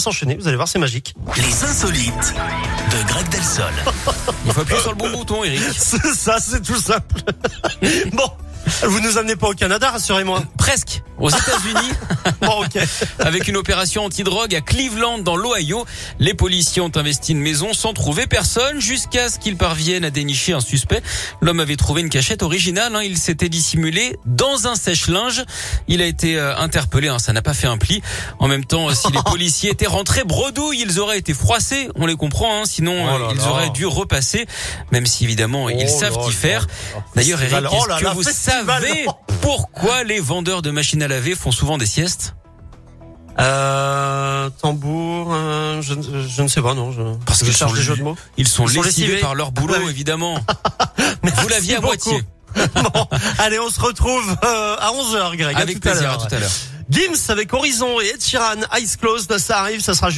s'enchaîner. Vous allez voir, c'est magique. Les insolites de Greg Delsol. Il faut appuyer sur le bon bouton, Eric. C'est ça, c'est tout simple. bon, vous nous amenez pas au Canada, rassurez-moi. Presque. Aux États-Unis, Bon, ok. avec une opération anti-drogue à Cleveland, dans l'Ohio, les policiers ont investi une maison sans trouver personne jusqu'à ce qu'ils parviennent à dénicher un suspect. L'homme avait trouvé une cachette originale. hein. Il s'était dissimulé dans un sèche-linge. Il a été euh, interpellé. hein. Ça n'a pas fait un pli. En même temps, euh, si les policiers étaient rentrés bredouilles, ils auraient été froissés. On les comprend. hein. Sinon, Oh euh, là ils là. auraient dû repasser. Même si évidemment, ils Oh savent là y faire. D'ailleurs, Eric. Oh est-ce que vous festival. Savez pourquoi les vendeurs de machines à laver font souvent des siestes Euh, tambour, euh, je, je ne sais pas, non. Je, Parce je qu'ils cherche sont des jeux de mots. Ils sont Ils sont lessivés lessivés. par leur boulot, Ah oui. évidemment. Vous l'aviez à moitié. bon, allez, on se retrouve euh, à 11h, Greg. À Avec tout plaisir, à tout à l'heure. Gims avec Horizon et Ed Sheeran, Eyes Closed, ça arrive, ça sera juste